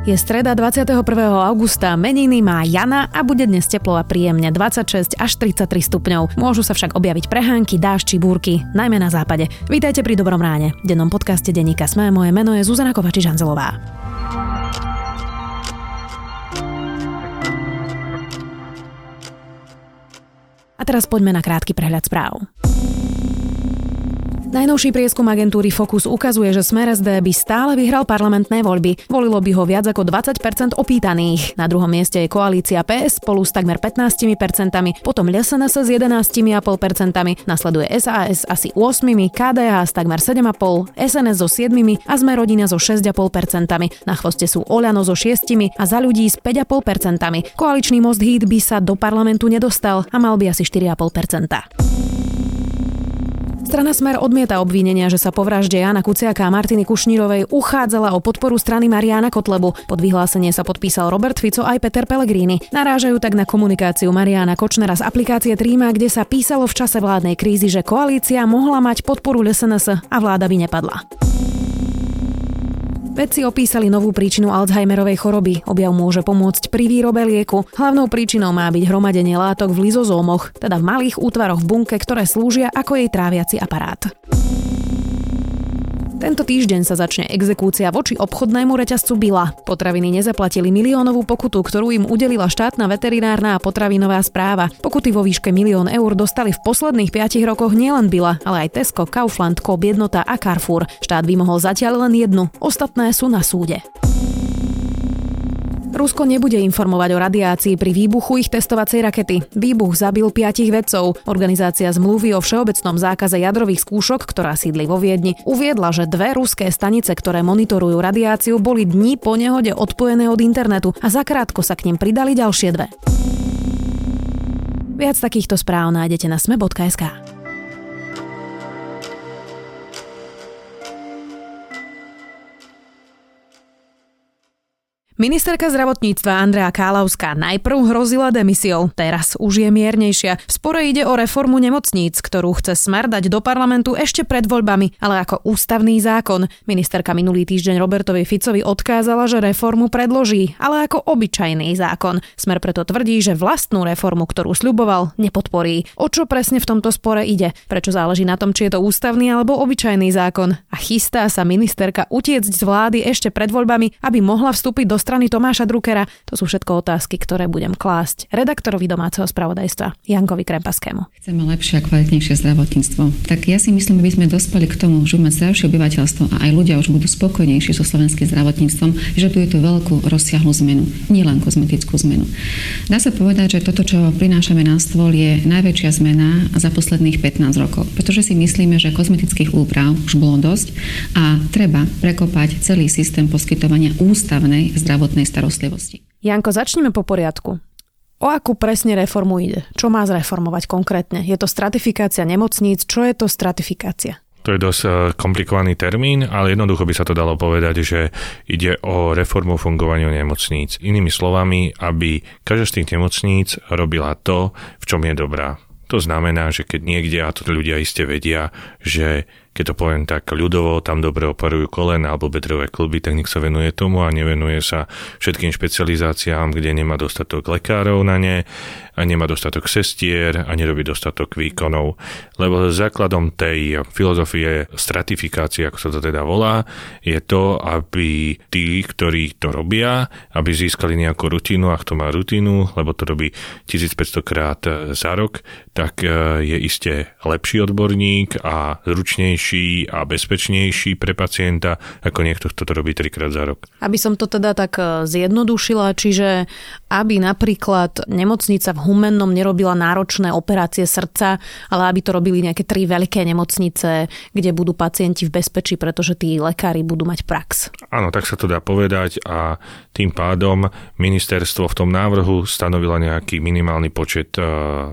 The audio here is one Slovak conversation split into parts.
Je streda 21. augusta, meniny má Jana a bude dnes teplo a príjemne 26 až 33 stupňov. Môžu sa však objaviť prehánky, dážď či búrky, najmä na západe. Vítajte pri Dobrom ráne. V dennom podcaste Deníka Sme moje meno je Zuzana Kovačič-Hanzelová. A teraz poďme na krátky prehľad správ. Najnovší prieskum agentúry Focus ukazuje, že Smer SD by stále vyhral parlamentné voľby. Volilo by ho viac ako 20% opýtaných. Na druhom mieste je koalícia PS spolu s takmer 15%, potom LSNS s 11,5%, nasleduje SAS asi 8%, KDH s takmer 7,5%, SNS so 7% a Sme rodina so 6,5%. Na chvoste sú Oľano so 6% a za ľudí s 5,5%. Koaličný most hit by sa do parlamentu nedostal a mal by asi 4,5%. Strana Smer odmieta obvinenia, že sa po vražde Jana Kuciaka a Martiny Kušnírovej uchádzala o podporu strany Mariana Kotlebu. Pod vyhlásenie sa podpísal Robert Fico aj Peter Pellegrini. Narážajú tak na komunikáciu Mariana Kočnera z aplikácie Tríma, kde sa písalo v čase vládnej krízy, že koalícia mohla mať podporu SNS a vláda by nepadla. Vedci opísali novú príčinu Alzheimerovej choroby. Objav môže pomôcť pri výrobe lieku. Hlavnou príčinou má byť hromadenie látok v lizozómoch, teda v malých útvaroch v bunke, ktoré slúžia ako jej tráviaci aparát. Tento týždeň sa začne exekúcia voči obchodnému reťazcu Bila. Potraviny nezaplatili miliónovú pokutu, ktorú im udelila štátna veterinárna a potravinová správa. Pokuty vo výške milión eur dostali v posledných 5 rokoch nielen Bila, ale aj Tesco, Kaufland, Coop Jednota a Carrefour. Štát vymohol zatiaľ len jednu, ostatné sú na súde. Rusko nebude informovať o radiácii pri výbuchu ich testovacej rakety. Výbuch zabil piatich vedcov. Organizácia zmluvy o všeobecnom zákaze jadrových skúšok, ktorá sídli vo Viedni, uviedla, že dve ruské stanice, ktoré monitorujú radiáciu, boli dní po nehode odpojené od internetu a zakrátko sa k nim pridali ďalšie dve. Viac takýchto správ nájdete na sme.sk. Ministerka zdravotníctva Andrea Kálauská najprv hrozila demisiou, teraz už je miernejšia. V spore ide o reformu nemocníc, ktorú chce smer dať do parlamentu ešte pred voľbami, ale ako ústavný zákon. Ministerka minulý týždeň Robertovi Ficovi odkázala, že reformu predloží, ale ako obyčajný zákon. Smer preto tvrdí, že vlastnú reformu, ktorú sľuboval, nepodporí. O čo presne v tomto spore ide? Prečo záleží na tom, či je to ústavný alebo obyčajný zákon? A chystá sa ministerka utiecť z vlády ešte pred voľbami, aby mohla vstúpiť do strany Tomáša Druckera. To sú všetko otázky, ktoré budem klásť redaktorovi domáceho spravodajstva Jankovi Krempaskému. Chceme lepšie a kvalitnejšie zdravotníctvo. Tak ja si myslím, že by sme dospeli k tomu, že mať zdravšie obyvateľstvo a aj ľudia už budú spokojnejší so slovenským zdravotníctvom, že tu je tu veľkú rozsiahlu zmenu, nielen kozmetickú zmenu. Dá sa povedať, že toto, čo prinášame na stôl, je najväčšia zmena za posledných 15 rokov, pretože si myslíme, že kozmetických úprav už bolo dosť a treba prekopať celý systém poskytovania ústavnej zdravotníctva zdravotnej starostlivosti. Janko, začneme po poriadku. O akú presne reformu ide? Čo má zreformovať konkrétne? Je to stratifikácia nemocníc? Čo je to stratifikácia? To je dosť eh, komplikovaný termín, ale jednoducho by sa to dalo povedať, že ide o reformu fungovania nemocníc. Inými slovami, aby každá z tých nemocníc robila to, v čom je dobrá. To znamená, že keď niekde, a to ľudia iste vedia, že keď to poviem tak ľudovo, tam dobre operujú kolena alebo bedrové kluby, tak sa venuje tomu a nevenuje sa všetkým špecializáciám, kde nemá dostatok lekárov na ne a nemá dostatok sestier a nerobí dostatok výkonov. Lebo základom tej filozofie stratifikácie, ako sa to teda volá, je to, aby tí, ktorí to robia, aby získali nejakú rutinu, a kto má rutinu, lebo to robí 1500 krát za rok, tak e, je iste lepší odborník a zručnejší a bezpečnejší pre pacienta ako niekto, kto to robí trikrát za rok. Aby som to teda tak e, zjednodušila, čiže aby napríklad nemocnica v Humennom nerobila náročné operácie srdca, ale aby to robili nejaké tri veľké nemocnice, kde budú pacienti v bezpečí, pretože tí lekári budú mať prax. Áno, tak sa to dá povedať a tým pádom ministerstvo v tom návrhu stanovilo nejaký minimálny počet e,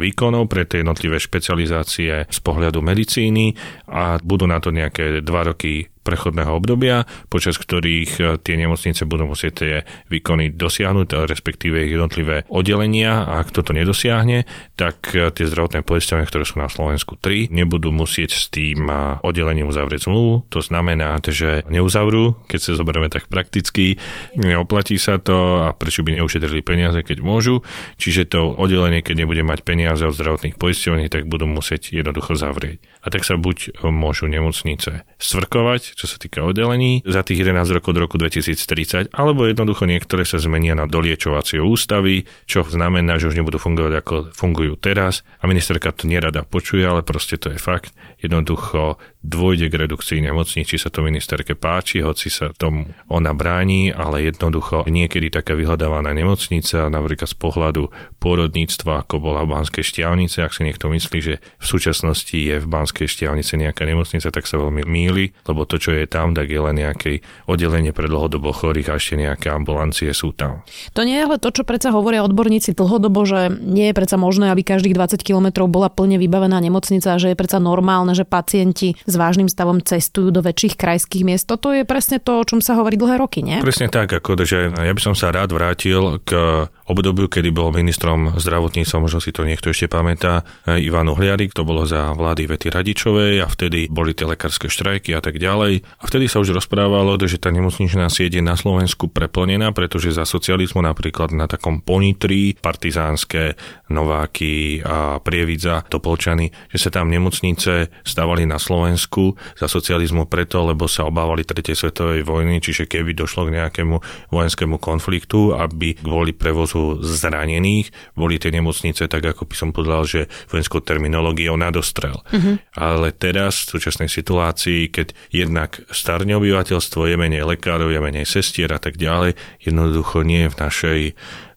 výkonov pre tie jednotlivé špecializácie z pohľadu medicíny a budú na to nejaké dva roky prechodného obdobia, počas ktorých e, tie nemocnice budú musieť tie výkony dosiahnuť, respektíve ich jednotlivé oddelenia a ak toto nedosiahne, tak e, tie zdravotné poisťovne, ktoré sú na Slovensku 3, nebudú musieť s tým oddelením uzavrieť zmluvu. To znamená, že neuzavrú, keď sa zoberieme tak prakticky, neoplatí sa to a prečo by neušetrili peniaze, keď môžu. Čiže to oddelenie, keď nebude mať peniaze od zdravotných poisťovní, tak budú musieť jednoducho zavrieť. A tak sa buď môžu nemocnice svrkovať, čo sa týka oddelení za tých 11 rokov do roku 2030, alebo jednoducho niektoré sa zmenia na doliečovacie ústavy, čo znamená, že už nebudú fungovať ako fungujú teraz. A ministerka to nerada počuje, ale proste to je fakt. Jednoducho dôjde k redukcii nemocníc, či sa to ministerke páči, hoci sa tomu ona bráni, ale jednoducho niekedy taká vyhľadávaná nemocnica, napríklad z pohľadu pôrodníctva, ako bola v Banskej Štiavnice, ak si niekto myslí, že v súčasnosti je v Banskej Štiavnice nejaká nemocnica, tak sa veľmi míli, lebo to, čo je tam, tak je len nejaké oddelenie pre dlhodobo chorých a ešte nejaké ambulancie sú tam. To nie je ale to, čo predsa hovoria odborníci dlhodobo, že nie je predsa možné, aby každých 20 kilometrov bola plne vybavená nemocnica, že je predsa normálne, že pacienti s vážnym stavom cestujú do väčších krajských miest. Toto je presne to, o čom sa hovorí dlhé roky, nie? Presne tak, ako že ja by som sa rád vrátil k obdobiu, kedy bol ministrom zdravotníctva, možno si to niekto ešte pamätá, Ivan Uhliarik, to bolo za vlády Vety Radičovej a vtedy boli tie lekárske štrajky a tak ďalej. A vtedy sa už rozprávalo, že tá nemocničná sieť je na Slovensku preplnená, pretože za socializmu napríklad na takom Ponitri, partizánske, Nováky a Prievidza, Topolčany, že sa tam nemocnice stávali na Slovensku za socializmu preto, lebo sa obávali tretej svetovej vojny, čiže keby došlo k nejakému vojenskému konfliktu, aby kvôli prevozu zranených boli tie nemocnice, tak ako by som povedal, že vojenskou terminológiou nadostrel. Uh-huh. Ale teraz v súčasnej situácii, keď jednak starne obyvateľstvo, je menej lekárov, je menej sestier a tak ďalej, jednoducho nie je v našej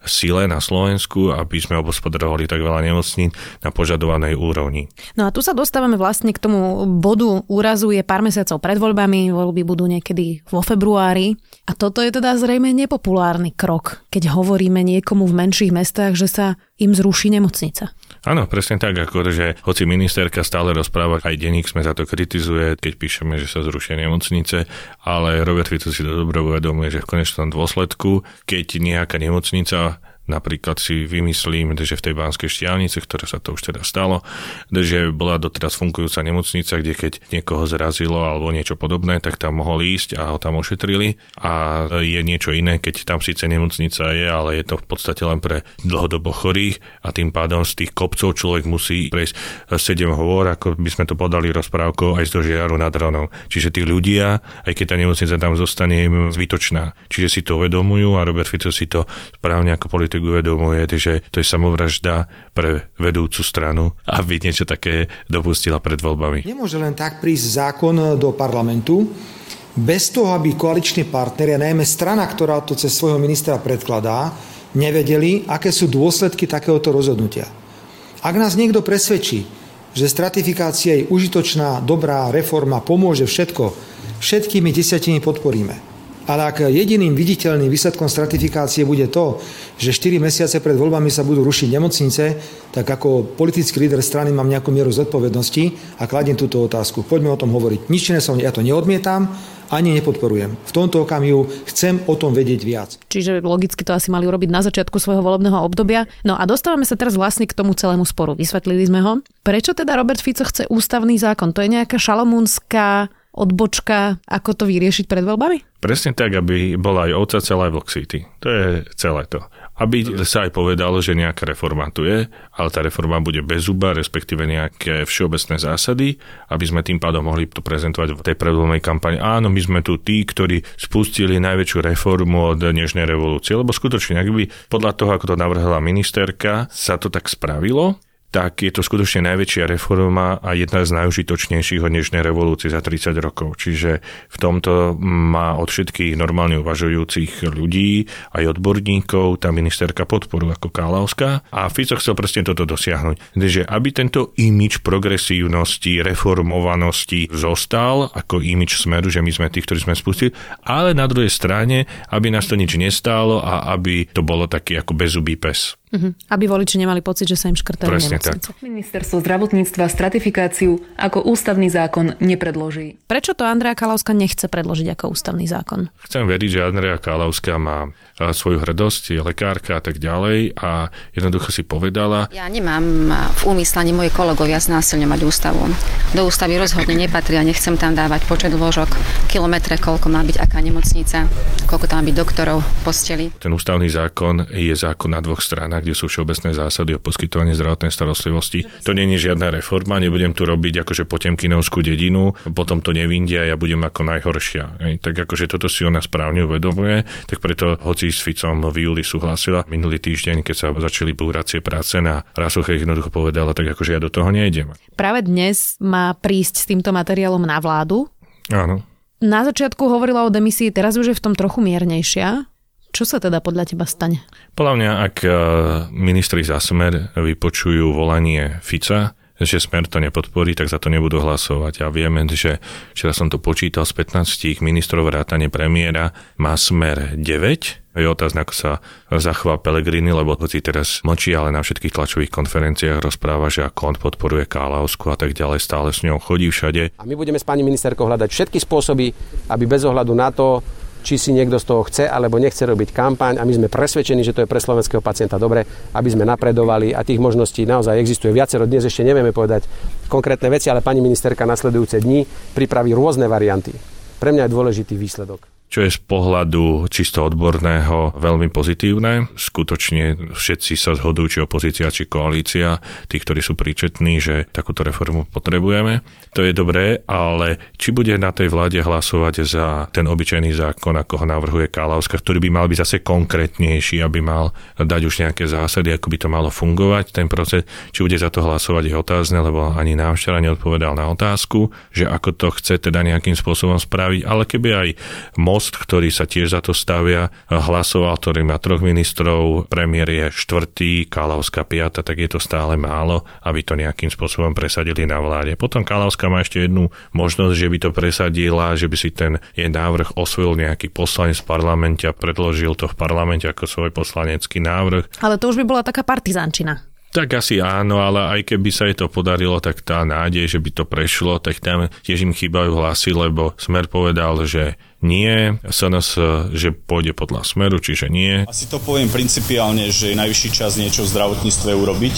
sile na Slovensku, aby sme obospodarovali tak veľa nemocníc na požadovanej úrovni. No a tu sa dostávame vlastne k tomu bodu úrazu je pár mesiacov pred voľbami, voľby budú niekedy vo februári a toto je teda zrejme nepopulárny krok, keď hovoríme niekomu v menších mestách, že sa im zruší nemocnica. Áno, presne tak, ako že hoci ministerka stále rozpráva, aj denník sme za to kritizuje, keď píšeme, že sa zrušia nemocnice, ale Robert Fico si to dobre uvedomuje, že v konečnom dôsledku, keď nejaká nemocnica Napríklad si vymyslím, že v tej Banskej štiavnici, ktoré sa to už teda stalo, že bola doteraz fungujúca nemocnica, kde keď niekoho zrazilo alebo niečo podobné, tak tam mohol ísť a ho tam ošetrili. A je niečo iné, keď tam síce nemocnica je, ale je to v podstate len pre dlhodobo chorých a tým pádom z tých kopcov človek musí prejsť 7 hovor, ako by sme to podali rozprávkou aj z dožiaru nad Ronou. Čiže tí ľudia, aj keď tá nemocnica tam zostane, im zbytočná. Čiže si to uvedomujú a Robert Fico si to správne ako politik politik uvedomuje, že to je samovražda pre vedúcu stranu, aby niečo také dopustila pred voľbami. Nemôže len tak prísť zákon do parlamentu, bez toho, aby koaliční partneri, a najmä strana, ktorá to cez svojho ministra predkladá, nevedeli, aké sú dôsledky takéhoto rozhodnutia. Ak nás niekto presvedčí, že stratifikácia je užitočná, dobrá reforma, pomôže všetko, všetkými desiatimi podporíme. Ale ak jediným viditeľným výsledkom stratifikácie bude to, že 4 mesiace pred voľbami sa budú rušiť nemocnice, tak ako politický líder strany mám nejakú mieru zodpovednosti a kladiem túto otázku. Poďme o tom hovoriť. Nič iné som, ja to neodmietam, ani nepodporujem. V tomto okamihu chcem o tom vedieť viac. Čiže logicky to asi mali urobiť na začiatku svojho volebného obdobia. No a dostávame sa teraz vlastne k tomu celému sporu. Vysvetlili sme ho. Prečo teda Robert Fico chce ústavný zákon? To je nejaká šalamúnska odbočka, ako to vyriešiť pred voľbami? Presne tak, aby bola aj ovca celá Vlk City. To je celé to. Aby sa aj povedalo, že nejaká reforma tu je, ale tá reforma bude bez zuba, respektíve nejaké všeobecné zásady, aby sme tým pádom mohli to prezentovať v tej predvoľnej kampani. Áno, my sme tu tí, ktorí spustili najväčšiu reformu od dnešnej revolúcie, lebo skutočne, ak by podľa toho, ako to navrhla ministerka, sa to tak spravilo, tak je to skutočne najväčšia reforma a jedna z najužitočnejších od dnešnej revolúcie za 30 rokov. Čiže v tomto má od všetkých normálne uvažujúcich ľudí, aj odborníkov, tá ministerka podporu ako Kálauská a Fico chcel presne toto dosiahnuť. Takže aby tento imič progresívnosti, reformovanosti zostal ako imič smeru, že my sme tí, ktorí sme spustili, ale na druhej strane, aby nás to nič nestálo a aby to bolo taký ako bezubý pes. Uh-huh. Aby voliči nemali pocit, že sa im škrtajú Presne nemocnice. tak. Ministerstvo zdravotníctva stratifikáciu ako ústavný zákon nepredloží. Prečo to Andrea Kalavská nechce predložiť ako ústavný zákon? Chcem veriť, že Andrea Kalavská má svoju hrdosť, je lekárka a tak ďalej a jednoducho si povedala, Ja nemám v úmysle ani moji kolegovia znásilňovať ústavu. Do ústavy rozhodne nepatrí a nechcem tam dávať počet lôžok, kilometre, koľko má byť aká nemocnica, koľko tam má byť doktorov, posteli. ten ústavný zákon je zákon na dvoch stranách, kde sú všeobecné zásady o poskytovaní zdravotnej starostlivosti. To je žiadna reforma, nebudem tu robiť akože potemkinovskú dedinu, potom to nevindia a ja budem ako najhoršia. Tak akože toto si ona správne uvedomuje, tak preto hoci s Ficom v júli súhlasila, minulý týždeň, keď sa začali búracie práce na Rasoche, jednoducho povedala, tak akože ja do toho nejdem. Práve dnes má prísť s týmto materiálom na vládu. Áno. Na začiatku hovorila o demisii, teraz už je v tom trochu miernejšia. Čo sa teda podľa teba stane? Podľa mňa, ak e, ministri za smer vypočujú volanie Fica, že smer to nepodporí, tak za to nebudú hlasovať. A vieme, že včera som to počítal z 15 ministrov vrátane premiéra, má smer 9. Je otázne, ako sa zachová Pelegrini, lebo hoci teraz mlčí, ale na všetkých tlačových konferenciách rozpráva, že ako on podporuje Kálausku a tak ďalej, stále s ňou chodí všade. A my budeme s pani ministerkou hľadať všetky spôsoby, aby bez ohľadu na to, či si niekto z toho chce alebo nechce robiť kampaň a my sme presvedčení, že to je pre slovenského pacienta dobre, aby sme napredovali a tých možností naozaj existuje viacero. Dnes ešte nevieme povedať konkrétne veci, ale pani ministerka nasledujúce dni pripraví rôzne varianty. Pre mňa je dôležitý výsledok čo je z pohľadu čisto odborného veľmi pozitívne. Skutočne všetci sa zhodujú, či opozícia, či koalícia, tí, ktorí sú príčetní, že takúto reformu potrebujeme. To je dobré, ale či bude na tej vláde hlasovať za ten obyčajný zákon, ako ho navrhuje Kálavská, ktorý by mal byť zase konkrétnejší, aby mal dať už nejaké zásady, ako by to malo fungovať, ten proces, či bude za to hlasovať je otázne, lebo ani nám včera neodpovedal na otázku, že ako to chce teda nejakým spôsobom spraviť, ale keby aj Most, ktorý sa tiež za to stavia, hlasoval, ktorý má troch ministrov, premiér je štvrtý, Kalavská piata, tak je to stále málo, aby to nejakým spôsobom presadili na vláde. Potom Kalavská má ešte jednu možnosť, že by to presadila, že by si ten jej návrh osvojil nejaký poslanec v parlamente a predložil to v parlamente ako svoj poslanecký návrh. Ale to už by bola taká partizánčina. Tak asi áno, ale aj keby sa jej to podarilo, tak tá nádej, že by to prešlo, tak tam tiež im chýbajú hlasy, lebo Smer povedal, že nie, SNS, že pôjde podľa Smeru, čiže nie. Asi to poviem principiálne, že je najvyšší čas niečo v zdravotníctve urobiť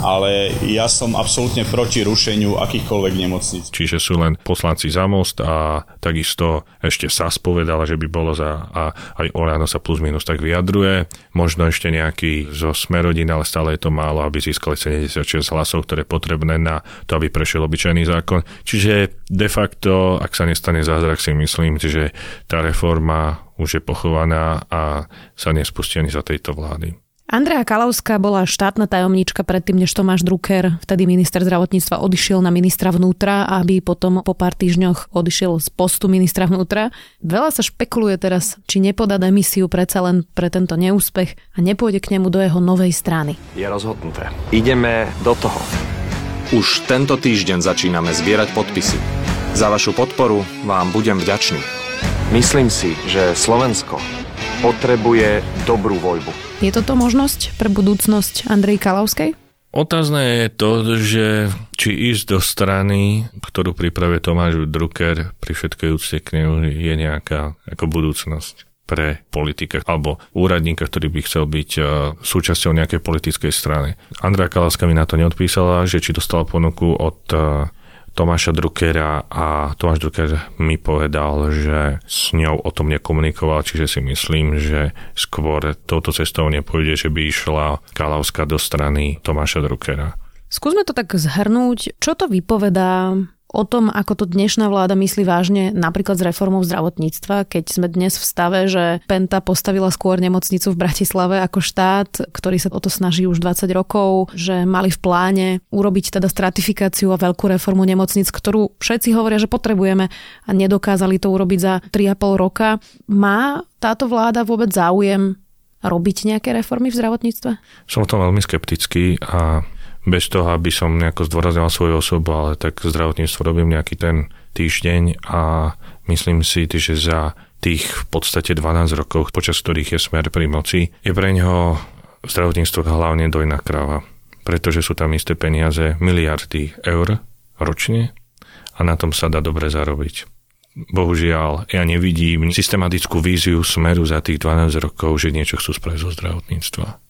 ale ja som absolútne proti rušeniu akýchkoľvek nemocníc. Čiže sú len poslanci za most a takisto ešte SAS povedala, že by bolo za a aj Oráno sa plus minus tak vyjadruje. Možno ešte nejaký zo Smerodín, ale stále je to málo, aby získali 76 hlasov, ktoré je potrebné na to, aby prešiel obyčajný zákon. Čiže de facto, ak sa nestane zázrak, si myslím, že tá reforma už je pochovaná a sa nespustí ani za tejto vlády. Andrea Kalavská bola štátna tajomníčka predtým, než Tomáš Drucker, vtedy minister zdravotníctva, odišiel na ministra vnútra, aby potom po pár týždňoch odišiel z postu ministra vnútra. Veľa sa špekuluje teraz, či nepodá demisiu predsa len pre tento neúspech a nepôjde k nemu do jeho novej strany. Je rozhodnuté. Ideme do toho. Už tento týždeň začíname zbierať podpisy. Za vašu podporu vám budem vďačný. Myslím si, že Slovensko potrebuje dobrú voľbu. Je toto možnosť pre budúcnosť Andrej Kalavskej? Otázne je to, že či ísť do strany, ktorú pripravuje Tomáš Drucker pri všetkej úcte k nemu, je nejaká ako budúcnosť pre politika alebo úradníka, ktorý by chcel byť uh, súčasťou nejakej politickej strany. Andrea Kalavská mi na to neodpísala, že či dostala ponuku od uh, Tomáša Druckera a Tomáš Drucker mi povedal, že s ňou o tom nekomunikoval, čiže si myslím, že skôr touto cestou nepôjde, že by išla Kalavská do strany Tomáša Druckera. Skúsme to tak zhrnúť. Čo to vypovedá o tom, ako to dnešná vláda myslí vážne napríklad s reformou zdravotníctva, keď sme dnes v stave, že Penta postavila skôr nemocnicu v Bratislave ako štát, ktorý sa o to snaží už 20 rokov, že mali v pláne urobiť teda stratifikáciu a veľkú reformu nemocnic, ktorú všetci hovoria, že potrebujeme a nedokázali to urobiť za 3,5 roka. Má táto vláda vôbec záujem robiť nejaké reformy v zdravotníctve? Som o tom veľmi skeptický a bez toho, aby som nejako zdôraznil svoju osobu, ale tak zdravotníctvo robím nejaký ten týždeň a myslím si, že za tých v podstate 12 rokov, počas ktorých je smer pri moci, je pre ňoho zdravotníctvo hlavne dojná kráva, pretože sú tam isté peniaze, miliardy eur ročne a na tom sa dá dobre zarobiť. Bohužiaľ, ja nevidím systematickú víziu smeru za tých 12 rokov, že niečo chcú spraviť zo zdravotníctva.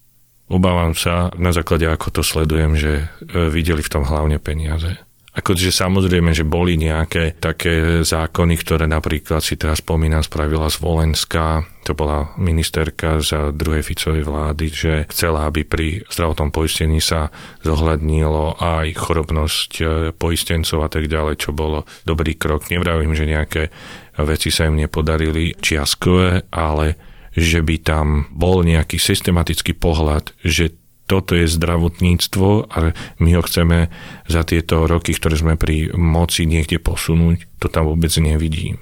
Obávam sa, na základe ako to sledujem, že e, videli v tom hlavne peniaze. Akože samozrejme, že boli nejaké také zákony, ktoré napríklad si teraz spomínam, spravila Zvolenská, to bola ministerka za druhej Ficovej vlády, že chcela, aby pri zdravotnom poistení sa zohľadnilo aj chorobnosť e, poistencov a tak ďalej, čo bolo dobrý krok. Nevravím, že nejaké veci sa im nepodarili čiastkové, ale že by tam bol nejaký systematický pohľad, že toto je zdravotníctvo a my ho chceme za tieto roky, ktoré sme pri moci niekde posunúť, to tam vôbec nevidím.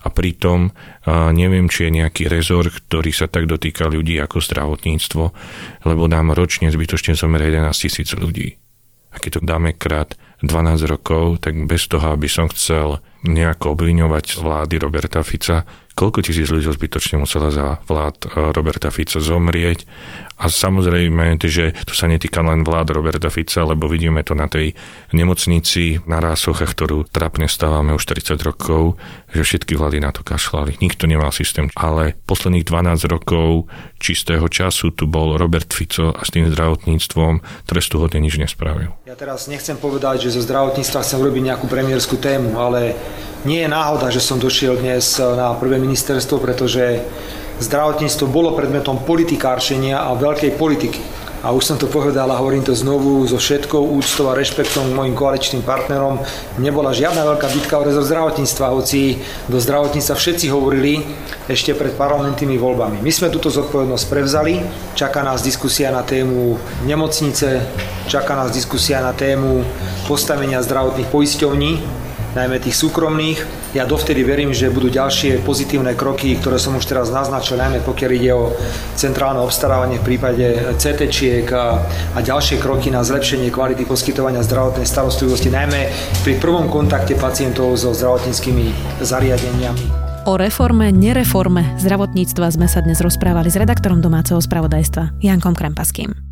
A pritom neviem, či je nejaký rezor, ktorý sa tak dotýka ľudí ako zdravotníctvo, lebo nám ročne zbytočne zomrie 11 tisíc ľudí. A keď to dáme krát 12 rokov, tak bez toho, aby som chcel nejako obviňovať vlády Roberta Fica, koľko tisíc ľudí zbytočne musela za vlád eh, Roberta Fica zomrieť. A samozrejme, že to sa netýka len vlád Roberta Fica, lebo vidíme to na tej nemocnici na Rásoche, ktorú trapne stávame už 40 rokov, že všetky vlády na to kašľali. Nikto nemal systém. Ale posledných 12 rokov čistého času tu bol Robert Fico a s tým zdravotníctvom trestuhodne nič nespravil. Ja teraz nechcem povedať, že zo zdravotníctva chcem urobiť nejakú premiérskú tému, ale nie je náhoda, že som došiel dnes na prvé ministerstvo, pretože zdravotníctvo bolo predmetom politikárčenia a veľkej politiky. A už som to povedal a hovorím to znovu so všetkou úctou a rešpektom k mojim koaličným partnerom. Nebola žiadna veľká bitka o rezort zdravotníctva, hoci do zdravotníctva všetci hovorili ešte pred parlamentnými voľbami. My sme túto zodpovednosť prevzali, čaká nás diskusia na tému nemocnice, čaká nás diskusia na tému postavenia zdravotných poisťovní, najmä tých súkromných. Ja dovtedy verím, že budú ďalšie pozitívne kroky, ktoré som už teraz naznačil, najmä pokiaľ ide o centrálne obstarávanie v prípade CT a, a ďalšie kroky na zlepšenie kvality poskytovania zdravotnej starostlivosti, najmä pri prvom kontakte pacientov so zdravotníckými zariadeniami. O reforme, nereforme zdravotníctva sme sa dnes rozprávali s redaktorom domáceho spravodajstva Jankom Krempaským.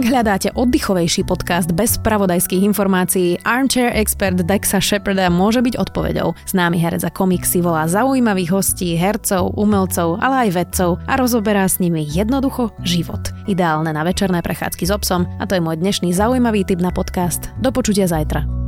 Ak hľadáte oddychovejší podcast bez spravodajských informácií, Armchair Expert Dexa Sheparda môže byť odpovedou. Známy herec a komik si volá zaujímavých hostí, hercov, umelcov, ale aj vedcov a rozoberá s nimi jednoducho život. Ideálne na večerné prechádzky s obsom a to je môj dnešný zaujímavý tip na podcast. Do počutia zajtra.